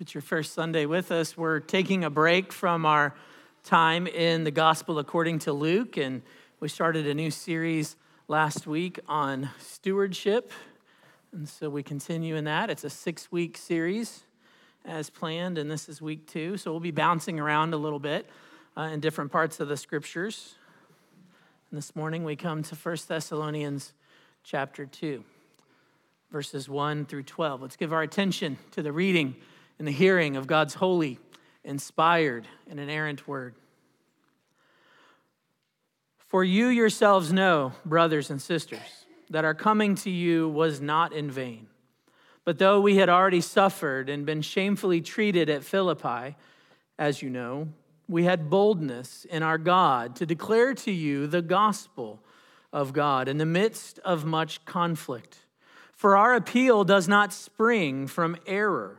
It's your first Sunday with us, we're taking a break from our time in the Gospel according to Luke, and we started a new series last week on stewardship. And so we continue in that. It's a six week series as planned, and this is week two. So we'll be bouncing around a little bit uh, in different parts of the scriptures. And this morning we come to 1 Thessalonians chapter 2, verses 1 through 12. Let's give our attention to the reading in the hearing of God's holy, inspired, and inerrant word. For you yourselves know, brothers and sisters, that our coming to you was not in vain. But though we had already suffered and been shamefully treated at Philippi, as you know, we had boldness in our God to declare to you the gospel of God in the midst of much conflict. For our appeal does not spring from error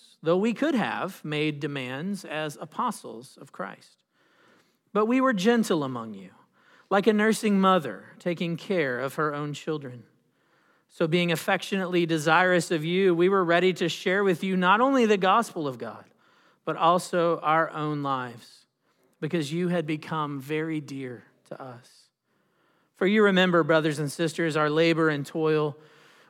though we could have made demands as apostles of Christ. But we were gentle among you, like a nursing mother taking care of her own children. So, being affectionately desirous of you, we were ready to share with you not only the gospel of God, but also our own lives, because you had become very dear to us. For you remember, brothers and sisters, our labor and toil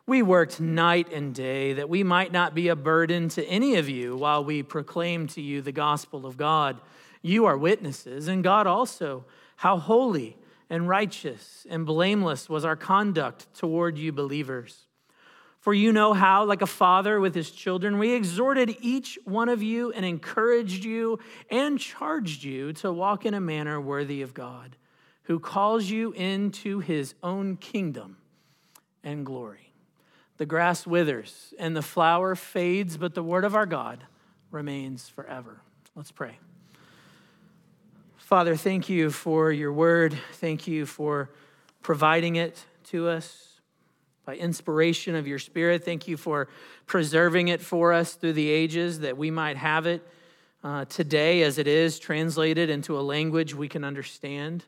we worked night and day that we might not be a burden to any of you while we proclaim to you the gospel of God. You are witnesses, and God also, how holy and righteous and blameless was our conduct toward you believers. For you know how, like a father with his children, we exhorted each one of you and encouraged you and charged you to walk in a manner worthy of God, who calls you into his own kingdom and glory. The grass withers and the flower fades, but the word of our God remains forever. Let's pray. Father, thank you for your word. Thank you for providing it to us by inspiration of your spirit. Thank you for preserving it for us through the ages that we might have it uh, today as it is translated into a language we can understand.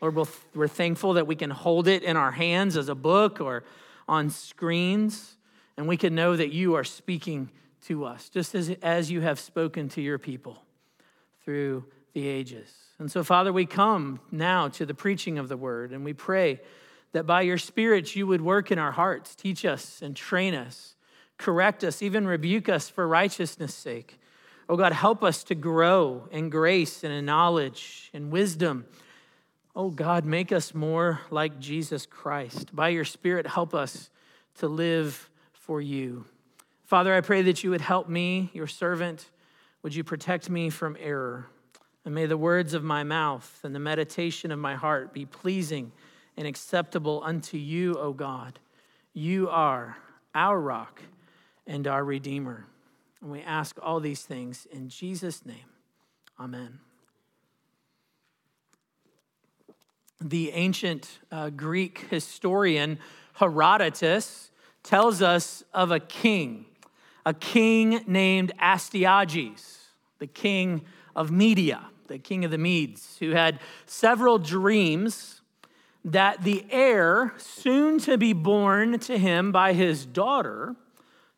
Lord, we're thankful that we can hold it in our hands as a book or on screens, and we can know that you are speaking to us, just as, as you have spoken to your people through the ages. And so, Father, we come now to the preaching of the word, and we pray that by your Spirit you would work in our hearts, teach us and train us, correct us, even rebuke us for righteousness' sake. Oh God, help us to grow in grace and in knowledge and wisdom Oh God, make us more like Jesus Christ. By your Spirit, help us to live for you. Father, I pray that you would help me, your servant. Would you protect me from error? And may the words of my mouth and the meditation of my heart be pleasing and acceptable unto you, O God. You are our rock and our Redeemer. And we ask all these things in Jesus' name. Amen. The ancient uh, Greek historian Herodotus tells us of a king, a king named Astyages, the king of Media, the king of the Medes, who had several dreams that the heir soon to be born to him by his daughter,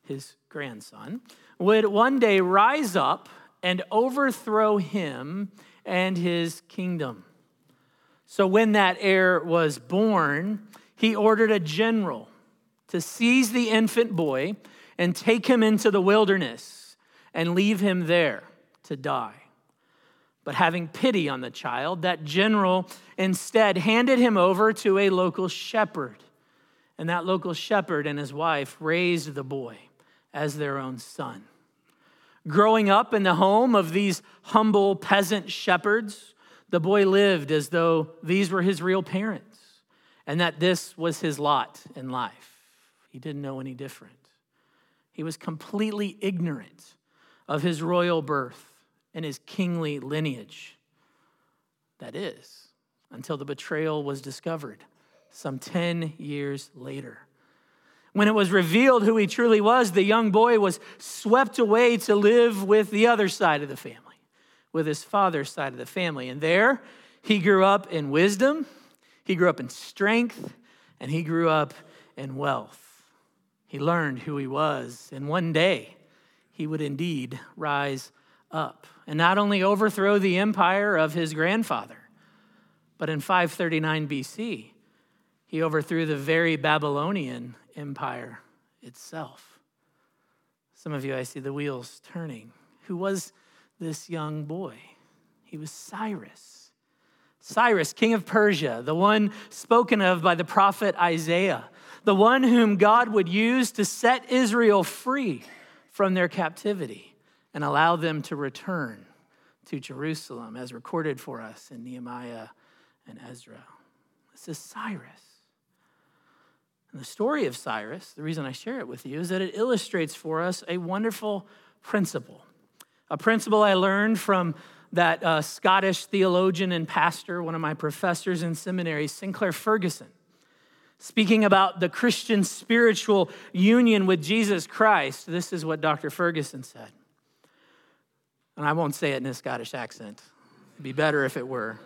his grandson, would one day rise up and overthrow him and his kingdom. So when that heir was born, he ordered a general to seize the infant boy and take him into the wilderness and leave him there to die. But having pity on the child, that general instead handed him over to a local shepherd. And that local shepherd and his wife raised the boy as their own son. Growing up in the home of these humble peasant shepherds, the boy lived as though these were his real parents and that this was his lot in life. He didn't know any different. He was completely ignorant of his royal birth and his kingly lineage. That is, until the betrayal was discovered some 10 years later. When it was revealed who he truly was, the young boy was swept away to live with the other side of the family, with his father's side of the family. And there, he grew up in wisdom, he grew up in strength, and he grew up in wealth. He learned who he was, and one day he would indeed rise up and not only overthrow the empire of his grandfather, but in 539 BC, he overthrew the very Babylonian empire itself. Some of you, I see the wheels turning. Who was this young boy? He was Cyrus. Cyrus, king of Persia, the one spoken of by the prophet Isaiah, the one whom God would use to set Israel free from their captivity and allow them to return to Jerusalem, as recorded for us in Nehemiah and Ezra. This is Cyrus. And the story of Cyrus, the reason I share it with you, is that it illustrates for us a wonderful principle. A principle I learned from that uh, Scottish theologian and pastor, one of my professors in seminary, Sinclair Ferguson, speaking about the Christian spiritual union with Jesus Christ. This is what Dr. Ferguson said. And I won't say it in a Scottish accent, it'd be better if it were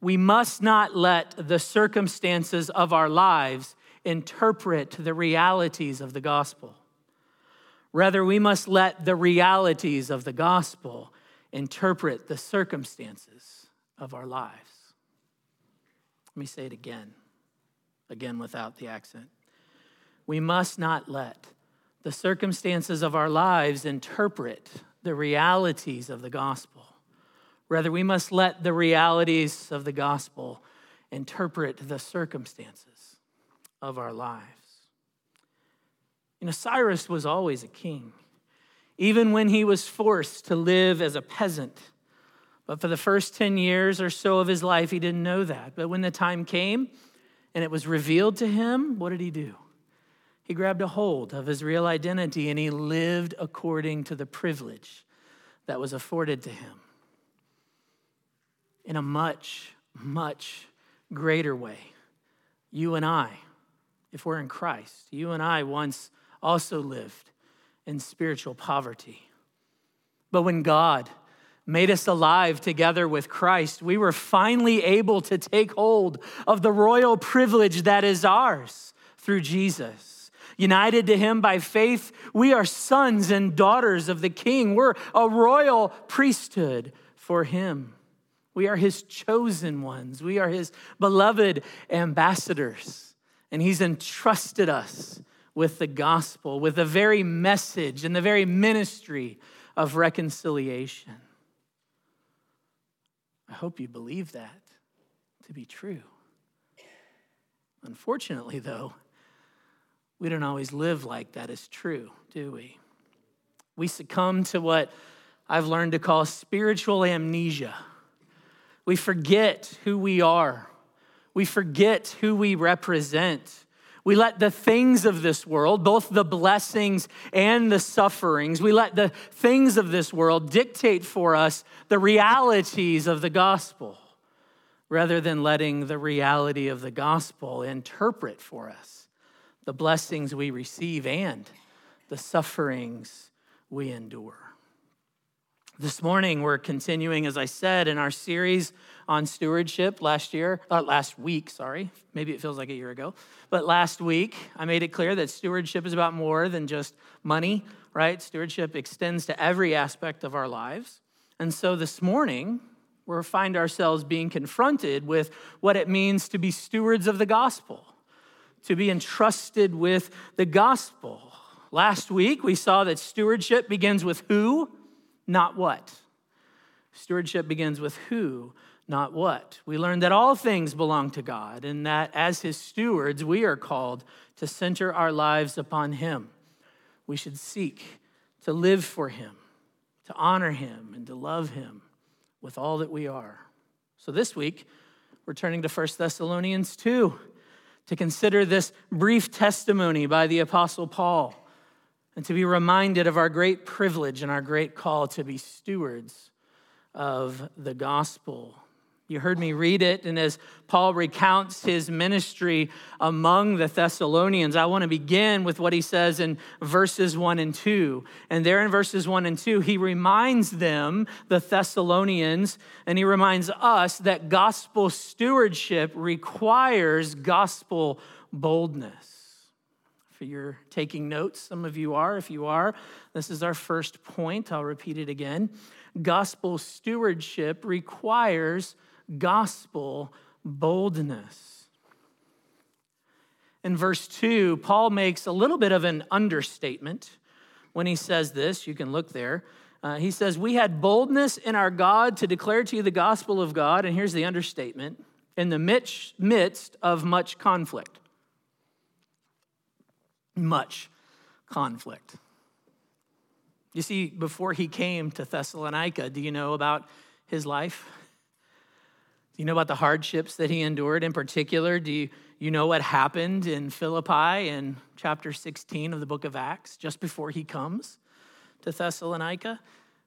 we must not let the circumstances of our lives interpret the realities of the gospel. Rather, we must let the realities of the gospel interpret the circumstances of our lives. Let me say it again, again without the accent. We must not let the circumstances of our lives interpret the realities of the gospel. Rather, we must let the realities of the gospel interpret the circumstances of our lives. You know, Cyrus was always a king, even when he was forced to live as a peasant. But for the first 10 years or so of his life, he didn't know that. But when the time came and it was revealed to him, what did he do? He grabbed a hold of his real identity and he lived according to the privilege that was afforded to him in a much, much greater way. You and I, if we're in Christ, you and I once also lived in spiritual poverty. But when God made us alive together with Christ, we were finally able to take hold of the royal privilege that is ours through Jesus. United to him by faith, we are sons and daughters of the King. We're a royal priesthood for him. We are his chosen ones. We are his beloved ambassadors. And he's entrusted us with the gospel, with the very message and the very ministry of reconciliation. I hope you believe that to be true. Unfortunately, though, we don't always live like that is true, do we? We succumb to what I've learned to call spiritual amnesia we forget who we are. We forget who we represent. We let the things of this world, both the blessings and the sufferings, we let the things of this world dictate for us the realities of the gospel rather than letting the reality of the gospel interpret for us the blessings we receive and the sufferings we endure. This morning, we're continuing, as I said, in our series on stewardship last year, uh, last week, sorry. Maybe it feels like a year ago. But last week, I made it clear that stewardship is about more than just money, right? Stewardship extends to every aspect of our lives. And so this morning, we find ourselves being confronted with what it means to be stewards of the gospel, to be entrusted with the gospel. Last week, we saw that stewardship begins with who not what. Stewardship begins with who, not what. We learn that all things belong to God and that as his stewards, we are called to center our lives upon him. We should seek to live for him, to honor him, and to love him with all that we are. So this week, we're turning to 1 Thessalonians 2 to consider this brief testimony by the Apostle Paul and to be reminded of our great privilege and our great call to be stewards of the gospel. You heard me read it, and as Paul recounts his ministry among the Thessalonians, I want to begin with what he says in verses 1 and 2. And there in verses 1 and 2, he reminds them, the Thessalonians, and he reminds us that gospel stewardship requires gospel boldness. If you're taking notes, some of you are. If you are, this is our first point. I'll repeat it again. Gospel stewardship requires gospel boldness. In verse 2, Paul makes a little bit of an understatement when he says this. You can look there. Uh, he says, We had boldness in our God to declare to you the gospel of God. And here's the understatement in the midst of much conflict. Much conflict. You see, before he came to Thessalonica, do you know about his life? Do you know about the hardships that he endured in particular? Do you, you know what happened in Philippi in chapter 16 of the book of Acts, just before he comes to Thessalonica?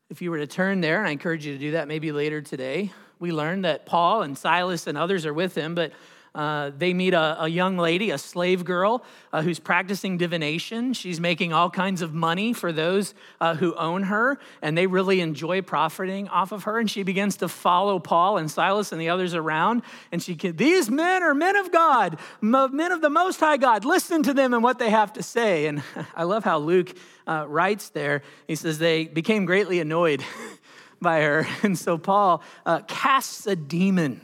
If you were to turn there, and I encourage you to do that maybe later today, we learn that Paul and Silas and others are with him, but uh, they meet a, a, young lady, a slave girl, uh, who's practicing divination. She's making all kinds of money for those uh, who own her, and they really enjoy profiting off of her. And she begins to follow Paul and Silas and the others around. And she can, these men are men of God, men of the Most High God. Listen to them and what they have to say. And I love how Luke uh, writes there. He says they became greatly annoyed by her. And so Paul uh, casts a demon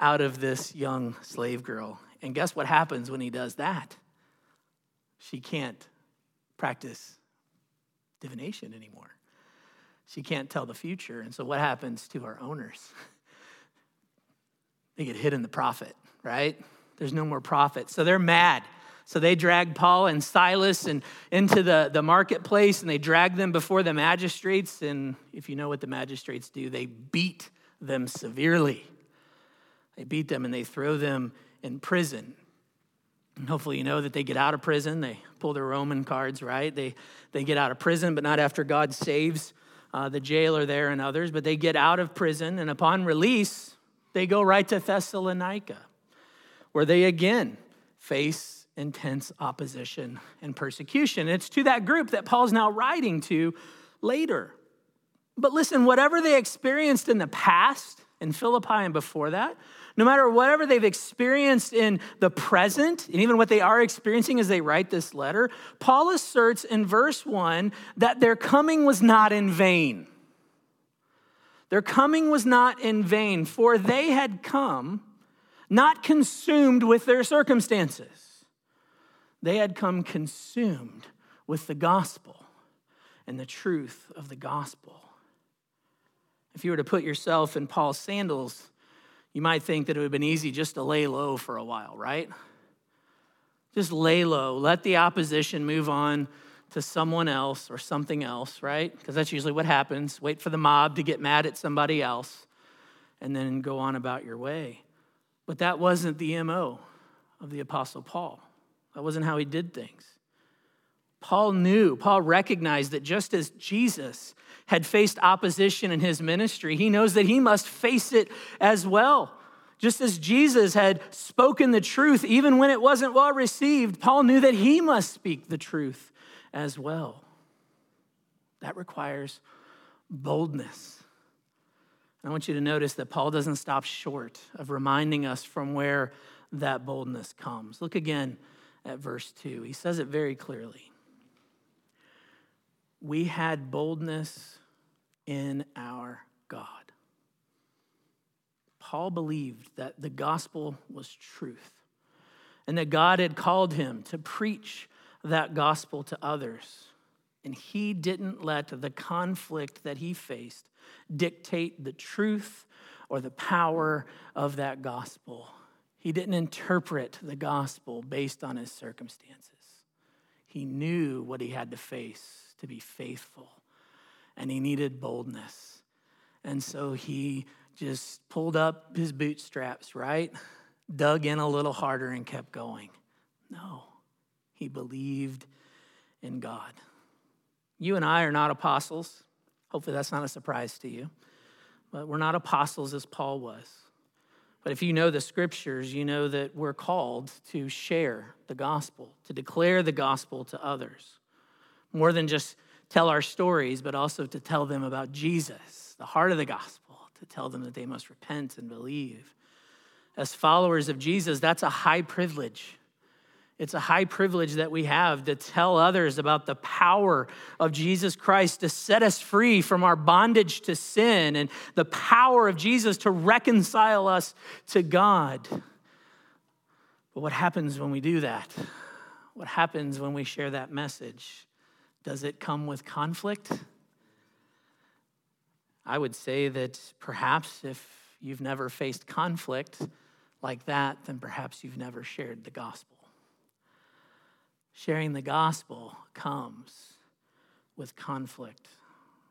out of this young slave girl. And guess what happens when he does that? She can't practice divination anymore. She can't tell the future. And so, what happens to our owners? they get hit in the profit, right? There's no more profit. So, they're mad. So they drag Paul and Silas and into the, the marketplace and they drag them before the magistrates. And if you know what the magistrates do, they beat them severely. They beat them and they throw them in prison. And hopefully, you know that they get out of prison. They pull their Roman cards, right? They, they get out of prison, but not after God saves uh, the jailer there and others. But they get out of prison, and upon release, they go right to Thessalonica, where they again face intense opposition and persecution. It's to that group that Paul's now writing to later. But listen, whatever they experienced in the past, in Philippi and before that, no matter whatever they've experienced in the present, and even what they are experiencing as they write this letter, Paul asserts in verse 1 that their coming was not in vain. Their coming was not in vain, for they had come not consumed with their circumstances. They had come consumed with the gospel and the truth of the gospel. If you were to put yourself in Paul's sandals, you might think that it would have been easy just to lay low for a while, right? Just lay low. Let the opposition move on to someone else or something else, right? Because that's usually what happens. Wait for the mob to get mad at somebody else and then go on about your way. But that wasn't the MO of the Apostle Paul. That wasn't how he did things. Paul knew, Paul recognized that just as Jesus had faced opposition in his ministry, he knows that he must face it as well. Just as Jesus had spoken the truth, even when it wasn't well received, Paul knew that he must speak the truth as well. That requires boldness. I want you to notice that Paul doesn't stop short of reminding us from where that boldness comes. Look again at verse 2. He says it very clearly. We had boldness in our God. Paul believed that the gospel was truth and that God had called him to preach that gospel to others. And he didn't let the conflict that he faced dictate the truth or the power of that gospel. He didn't interpret the gospel based on his circumstances. He knew what he had to face to be faithful and he needed boldness. And so he just pulled up his bootstraps, right? Dug in a little harder and kept going. No, he believed in God. You and I are not apostles. Hopefully, that's not a surprise to you. But we're not apostles as Paul was. But if you know the scriptures, you know that we're called to share the gospel, to declare the gospel to others. More than just tell our stories, but also to tell them about Jesus, the heart of the gospel, to tell them that they must repent and believe. As followers of Jesus, that's a high privilege. It's a high privilege that we have to tell others about the power of Jesus Christ to set us free from our bondage to sin and the power of Jesus to reconcile us to God. But what happens when we do that? What happens when we share that message? Does it come with conflict? I would say that perhaps if you've never faced conflict like that, then perhaps you've never shared the gospel sharing the gospel comes with conflict.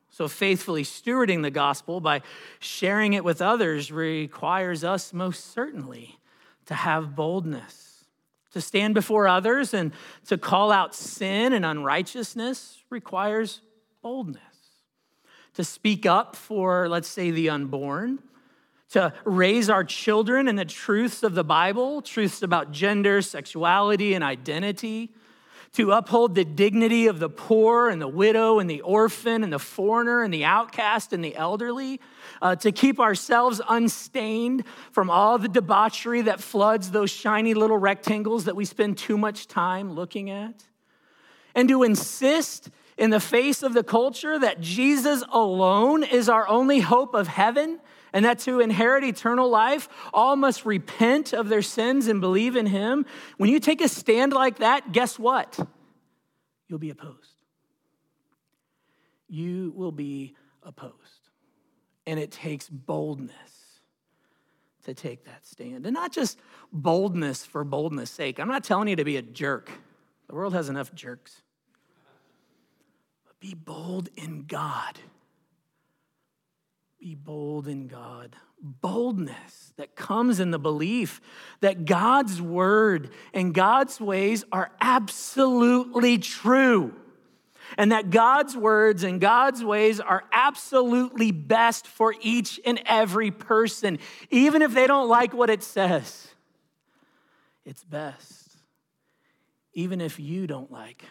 So, faithfully stewarding the gospel by sharing it with others requires us most certainly to have boldness. To stand before others and to call out sin and unrighteousness requires boldness. To speak up for, let's say, the unborn, to raise our children in the truths of the Bible, truths about gender, sexuality, and identity, to uphold the dignity of the poor and the widow and the orphan and the foreigner and the outcast and the elderly, uh, to keep ourselves unstained from all the debauchery that floods those shiny little rectangles that we spend too much time looking at, and to insist in the face of the culture that Jesus alone is our only hope of heaven and that to inherit eternal life, all must repent of their sins and believe in him. When you take a stand like that, guess what? You'll be opposed. You will be opposed. And it takes boldness to take that stand. And not just boldness for boldness' sake. I'm not telling you to be a jerk, the world has enough jerks. But be bold in God be bold in God. Boldness that comes in the belief that God's word and God's ways are absolutely true. And that God's words and God's ways are absolutely best for each and every person, even if they don't like what it says. It's best, even if you don't like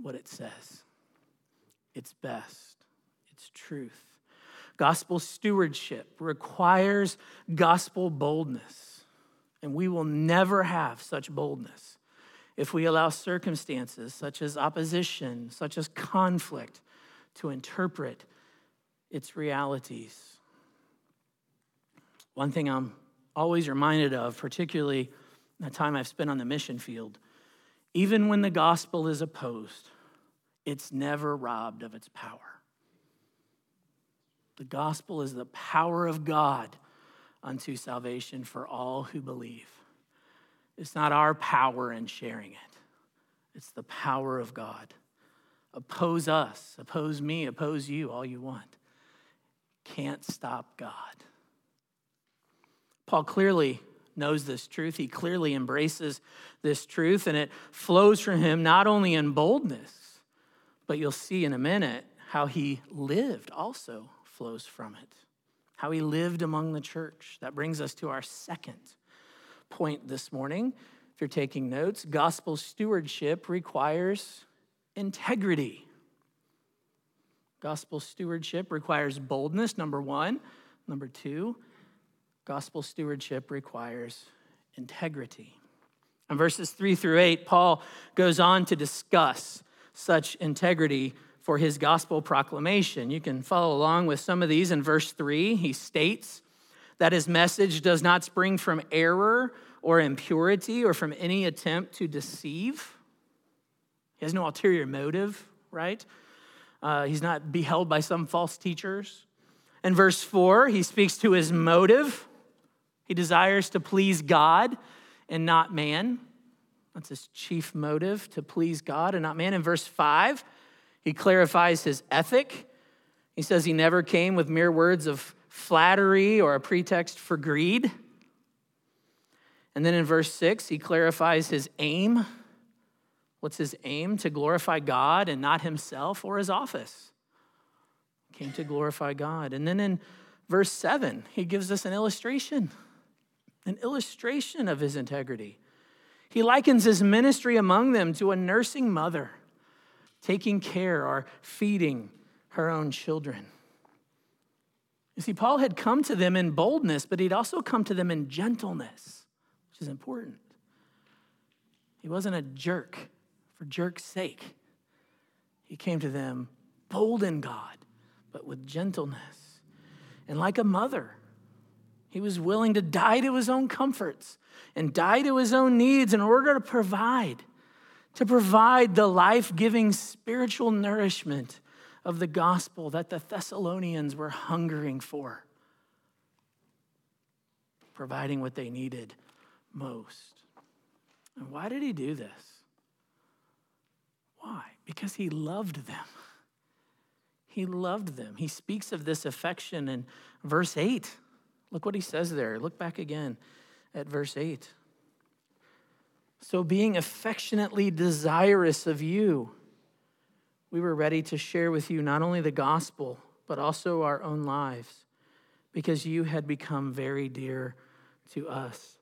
what it says. It's best, it's truth. Gospel stewardship requires gospel boldness. And we will never have such boldness if we allow circumstances such as opposition, such as conflict, to interpret its realities. One thing I'm always reminded of, particularly the time I've spent on the mission field, even when the gospel is opposed, it's never robbed of its power. The gospel is the power of God unto salvation for all who believe. It's not our power in sharing it, it's the power of God. Oppose us, oppose me, oppose you, all you want. Can't stop God. Paul clearly knows this truth. He clearly embraces this truth, and it flows from him not only in boldness, but you'll see in a minute how he lived also flows from it. How he lived among the church. That brings us to our second point this morning. If you're taking notes, gospel stewardship requires integrity. Gospel stewardship requires boldness, number one. Number two, gospel stewardship requires integrity. In verses three through eight, Paul goes on to discuss such integrity for his gospel proclamation. You can follow along with some of these in verse 3. He states that his message does not spring from error or impurity or from any attempt to deceive. He has no ulterior motive, right? Uh, he's not beheld by some false teachers. In verse 4, he speaks to his motive. He desires to please God and not man. That's his chief motive, to please God and not man. In verse 5, he clarifies his ethic. He says he never came with mere words of flattery or a pretext for greed. And then in verse 6, he clarifies his aim. What's his aim? To glorify God and not himself or his office. Came to glorify God. And then in verse 7, he gives us an illustration. an illustration of his integrity. He likens his ministry among them to a nursing mother taking care or feeding her own children. You see, Paul had come to them in boldness, but he'd also come to them in gentleness, which is important. He wasn't a jerk for jerk's sake. He came to them bold in God, but with gentleness. And like a mother, he was willing to die to his own comforts and die to his own needs in order to provide, to provide the life giving spiritual nourishment of the gospel that the Thessalonians were hungering for, providing what they needed most. And why did he do this? Why? Because he loved them. He loved them. He speaks of this affection in verse 8. Look what he says there. Look back again at verse 8. So, being affectionately desirous of you, we were ready to share with you not only the gospel, but also our own lives, because you had become very dear to us.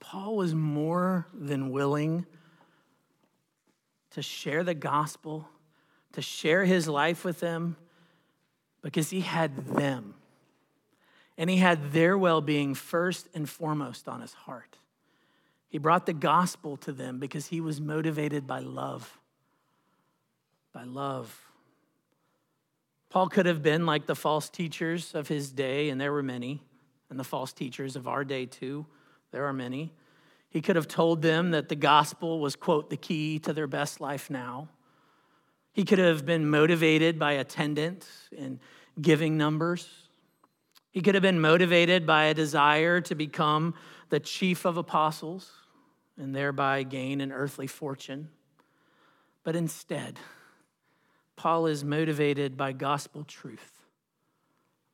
Paul was more than willing to share the gospel, to share his life with them, because he had them. And he had their well being first and foremost on his heart. He brought the gospel to them because he was motivated by love. By love. Paul could have been like the false teachers of his day, and there were many, and the false teachers of our day too. There are many. He could have told them that the gospel was, quote, the key to their best life now. He could have been motivated by attendance and giving numbers. He could have been motivated by a desire to become the chief of apostles and thereby gain an earthly fortune. But instead, Paul is motivated by gospel truth,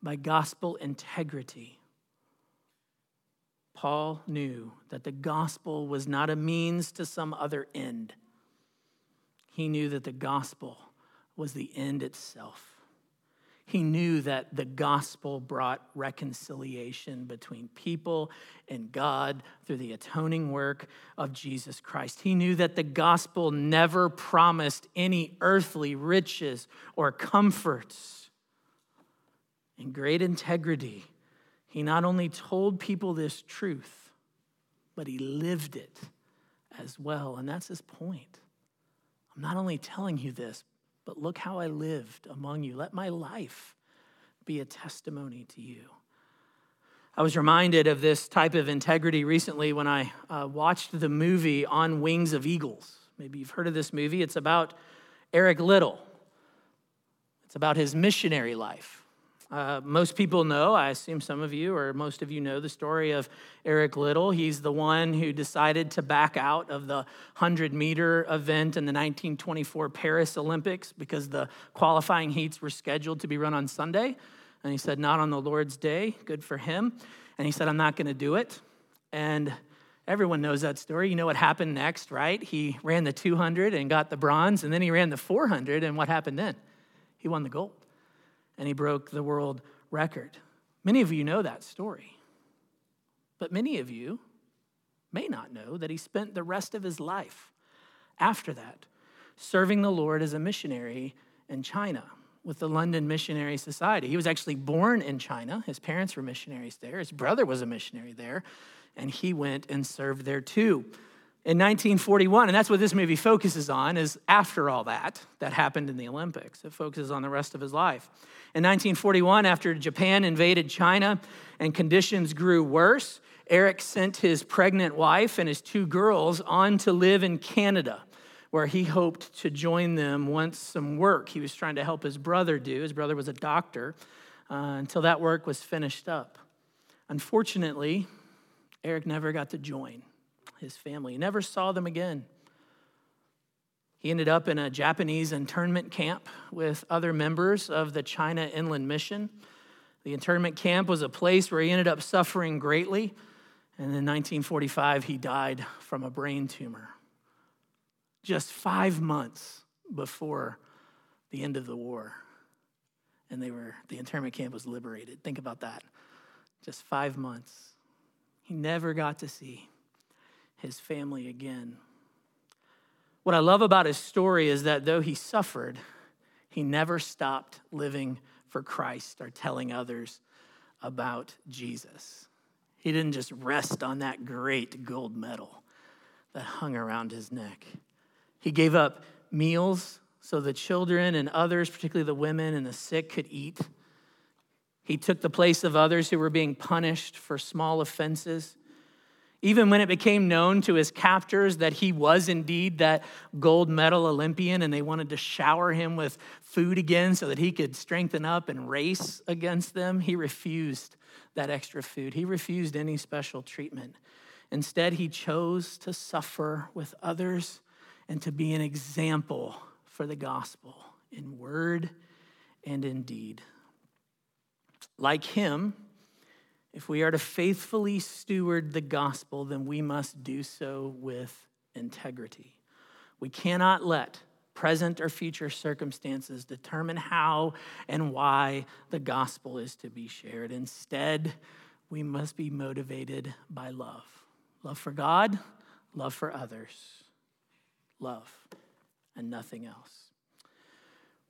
by gospel integrity. Paul knew that the gospel was not a means to some other end. He knew that the gospel was the end itself. He knew that the gospel brought reconciliation between people and God through the atoning work of Jesus Christ. He knew that the gospel never promised any earthly riches or comforts. In great integrity, he not only told people this truth, but he lived it as well. And that's his point. I'm not only telling you this, but look how I lived among you. Let my life be a testimony to you. I was reminded of this type of integrity recently when I uh, watched the movie On Wings of Eagles. Maybe you've heard of this movie. It's about Eric Liddell, it's about his missionary life. Uh, most people know, I assume some of you or most of you know the story of Eric Liddell. He's the one who decided to back out of the 100 meter event in the 1924 Paris Olympics because the qualifying heats were scheduled to be run on Sunday. And he said, Not on the Lord's day. Good for him. And he said, I'm not going to do it. And everyone knows that story. You know what happened next, right? He ran the 200 and got the bronze, and then he ran the 400. And what happened then? He won the gold and he broke the world record. Many of you know that story. But many of you may not know that he spent the rest of his life after that serving the Lord as a missionary in China with the London Missionary Society. He was actually born in China. His parents were missionaries there. His brother was a missionary there, and he went and served there too in 1941 and that's what this movie focuses on is after all that that happened in the olympics. It focuses on the rest of his life. In 1941 after japan invaded china and conditions grew worse eric sent his pregnant wife and his two girls on to live in canada where he hoped to join them once some work. He was trying to help his brother do. His brother was a doctor uh, until that work was finished up. Unfortunately eric never got to join his family. He never saw them again. He ended up in a Japanese internment camp with other members of the China Inland Mission. The internment camp was a place where he ended up suffering greatly. And in 1945, he died from a brain tumor. Just five months before the end of the war. And they were, the internment camp was liberated. Think about that. just five months. He never got to see his family again. What I love about his story is that though he suffered, he never stopped living for Christ or telling others about Jesus. He didn't just rest on that great gold medal that hung around his neck. He gave up meals so the children and others, particularly the women and the sick, could eat. He took the place of others who were being punished for small offenses. Even when it became known to his captors that he was indeed that gold medal Olympian and they wanted to shower him with food again so that he could strengthen up and race against them, he refused that extra food. He refused any special treatment. Instead, he chose to suffer with others and to be an example for the gospel in word and in deed. Like him, if we are to faithfully steward the gospel, then we must do so with integrity. We cannot let present or future circumstances determine how and why the gospel is to be shared. Instead, we must be motivated by love love for God, love for others, love, and nothing else.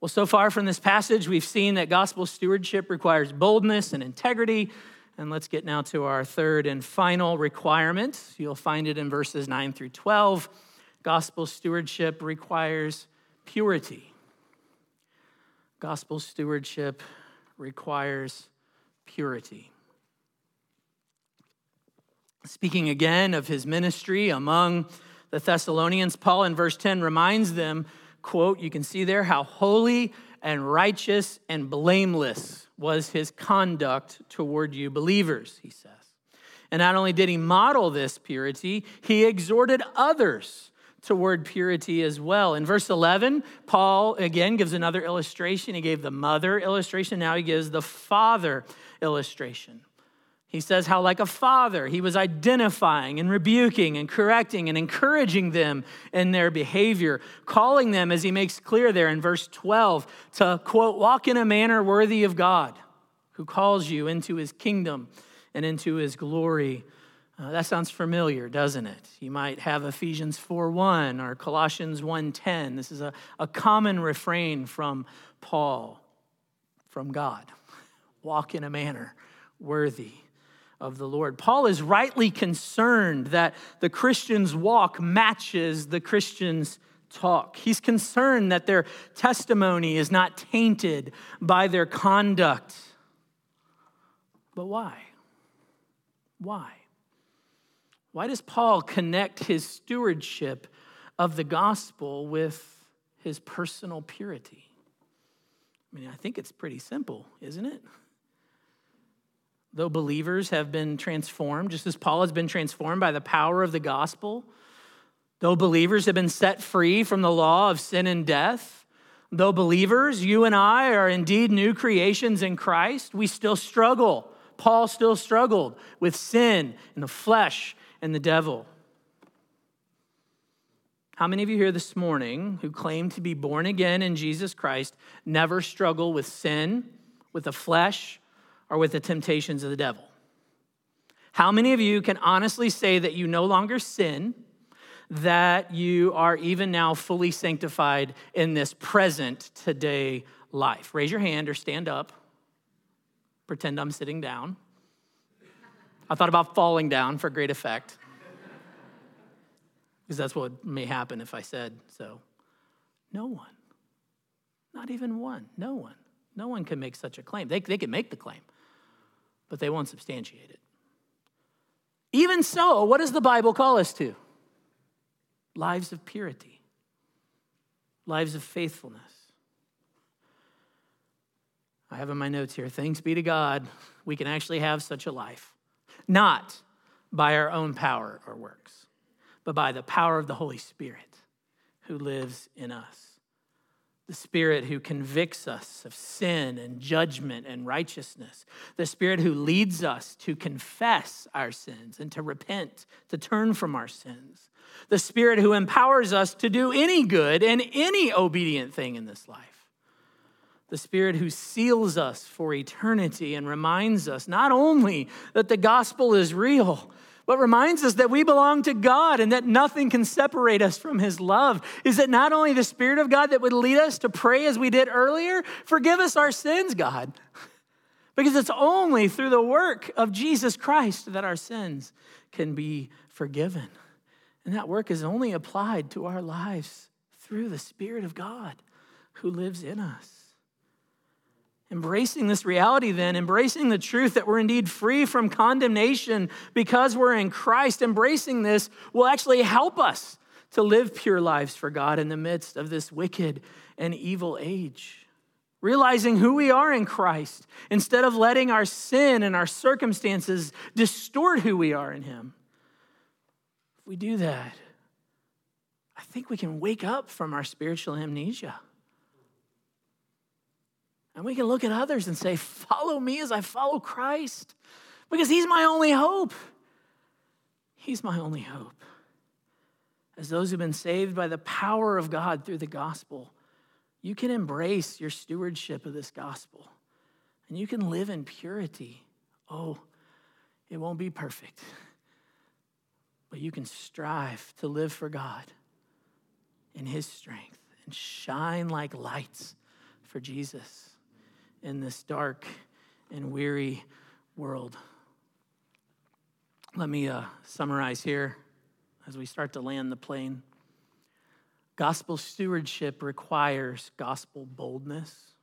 Well, so far from this passage, we've seen that gospel stewardship requires boldness and integrity. And let's get now to our third and final requirement. You'll find it in verses 9 through 12. Gospel stewardship requires purity. Gospel stewardship requires purity. Speaking again of his ministry among the Thessalonians, Paul in verse 10 reminds them, quote, you can see there how holy and righteous and blameless was his conduct toward you believers, he says. And not only did he model this purity, he exhorted others toward purity as well. In verse 11, Paul again gives another illustration. He gave the mother illustration, now he gives the father illustration. He says how, like a father, he was identifying and rebuking and correcting and encouraging them in their behavior, calling them, as he makes clear there in verse 12, to quote, walk in a manner worthy of God, who calls you into his kingdom and into his glory. Uh, that sounds familiar, doesn't it? You might have Ephesians 4:1 or Colossians 1:10. This is a, a common refrain from Paul, from God. Walk in a manner worthy of the Lord. Paul is rightly concerned that the Christian's walk matches the Christian's talk. He's concerned that their testimony is not tainted by their conduct. But why? Why? Why does Paul connect his stewardship of the gospel with his personal purity? I mean, I think it's pretty simple, isn't it? Though believers have been transformed, just as Paul has been transformed by the power of the gospel, though believers have been set free from the law of sin and death, though believers, you and I, are indeed new creations in Christ, we still struggle. Paul still struggled with sin and the flesh and the devil. How many of you here this morning who claim to be born again in Jesus Christ never struggle with sin, with the flesh, or with the temptations of the devil? How many of you can honestly say that you no longer sin, that you are even now fully sanctified in this present today life? Raise your hand or stand up. Pretend I'm sitting down. I thought about falling down for great effect. Because that's what may happen if I said so. No one. Not even one. No one. No one can make such a claim. They, they can make the claim but they won't substantiate it. Even so, what does the Bible call us to? Lives of purity, lives of faithfulness. I have in my notes here thanks be to God, we can actually have such a life, not by our own power or works, but by the power of the Holy Spirit who lives in us the Spirit who convicts us of sin and judgment and righteousness, the Spirit who leads us to confess our sins and to repent, to turn from our sins, the Spirit who empowers us to do any good and any obedient thing in this life, the Spirit who seals us for eternity and reminds us not only that the gospel is real, but reminds us that we belong to God and that nothing can separate us from His love. Is it not only the Spirit of God that would lead us to pray as we did earlier? Forgive us our sins, God. Because it's only through the work of Jesus Christ that our sins can be forgiven. And that work is only applied to our lives through the Spirit of God who lives in us. Embracing this reality, then, embracing the truth that we're indeed free from condemnation because we're in Christ, embracing this will actually help us to live pure lives for God in the midst of this wicked and evil age. Realizing who we are in Christ instead of letting our sin and our circumstances distort who we are in Him. If we do that, I think we can wake up from our spiritual amnesia. And we can look at others and say, Follow me as I follow Christ, because He's my only hope. He's my only hope. As those who've been saved by the power of God through the gospel, you can embrace your stewardship of this gospel and you can live in purity. Oh, it won't be perfect, but you can strive to live for God in His strength and shine like lights for Jesus in this dark and weary world. Let me uh, summarize here as we start to land the plane. Gospel stewardship requires gospel boldness,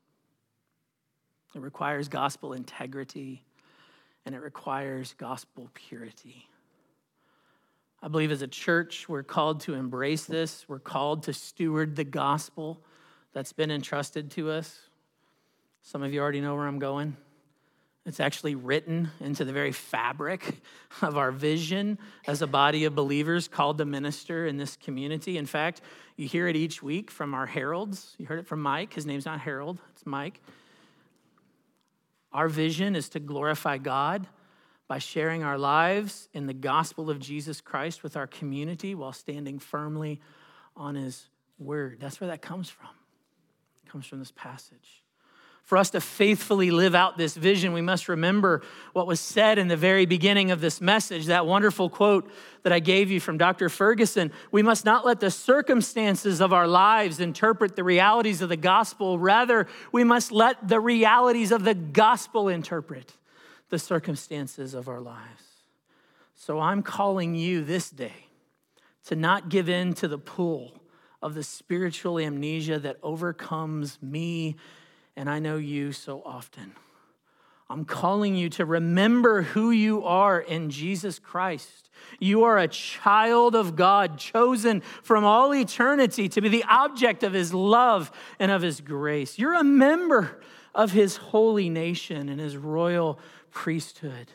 it requires gospel integrity, and it requires gospel purity. I believe as a church, we're called to embrace this. We're called to steward the gospel that's been entrusted to us. Some of you already know where I'm going. It's actually written into the very fabric of our vision as a body of believers called to minister in this community. In fact, you hear it each week from our heralds. You heard it from Mike. His name's not Harold, it's Mike. Our vision is to glorify God by sharing our lives in the gospel of Jesus Christ with our community while standing firmly on his word. That's where that comes from. It comes from this passage. For us to faithfully live out this vision, we must remember what was said in the very beginning of this message, that wonderful quote that I gave you from Dr. Ferguson. We must not let the circumstances of our lives interpret the realities of the gospel. Rather, we must let the realities of the gospel interpret the circumstances of our lives. So I'm calling you this day to not give in to the pull of the spiritual amnesia that overcomes me and I know you so often. I'm calling you to remember who you are in Jesus Christ. You are a child of God, chosen from all eternity to be the object of his love and of his grace. You're a member of his holy nation and his royal priesthood.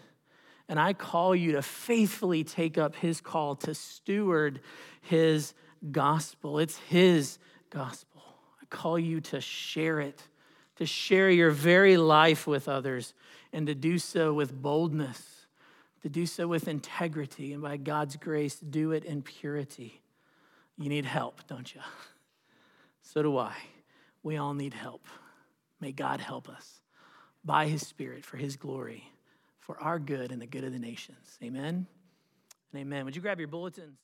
And I call you to faithfully take up his call to steward his gospel. It's his gospel. I call you to share it to share your very life with others and to do so with boldness, to do so with integrity, and by God's grace, do it in purity. You need help, don't you? So do I. We all need help. May God help us by his Spirit for his glory, for our good and the good of the nations. Amen and amen. Would you grab your bulletins?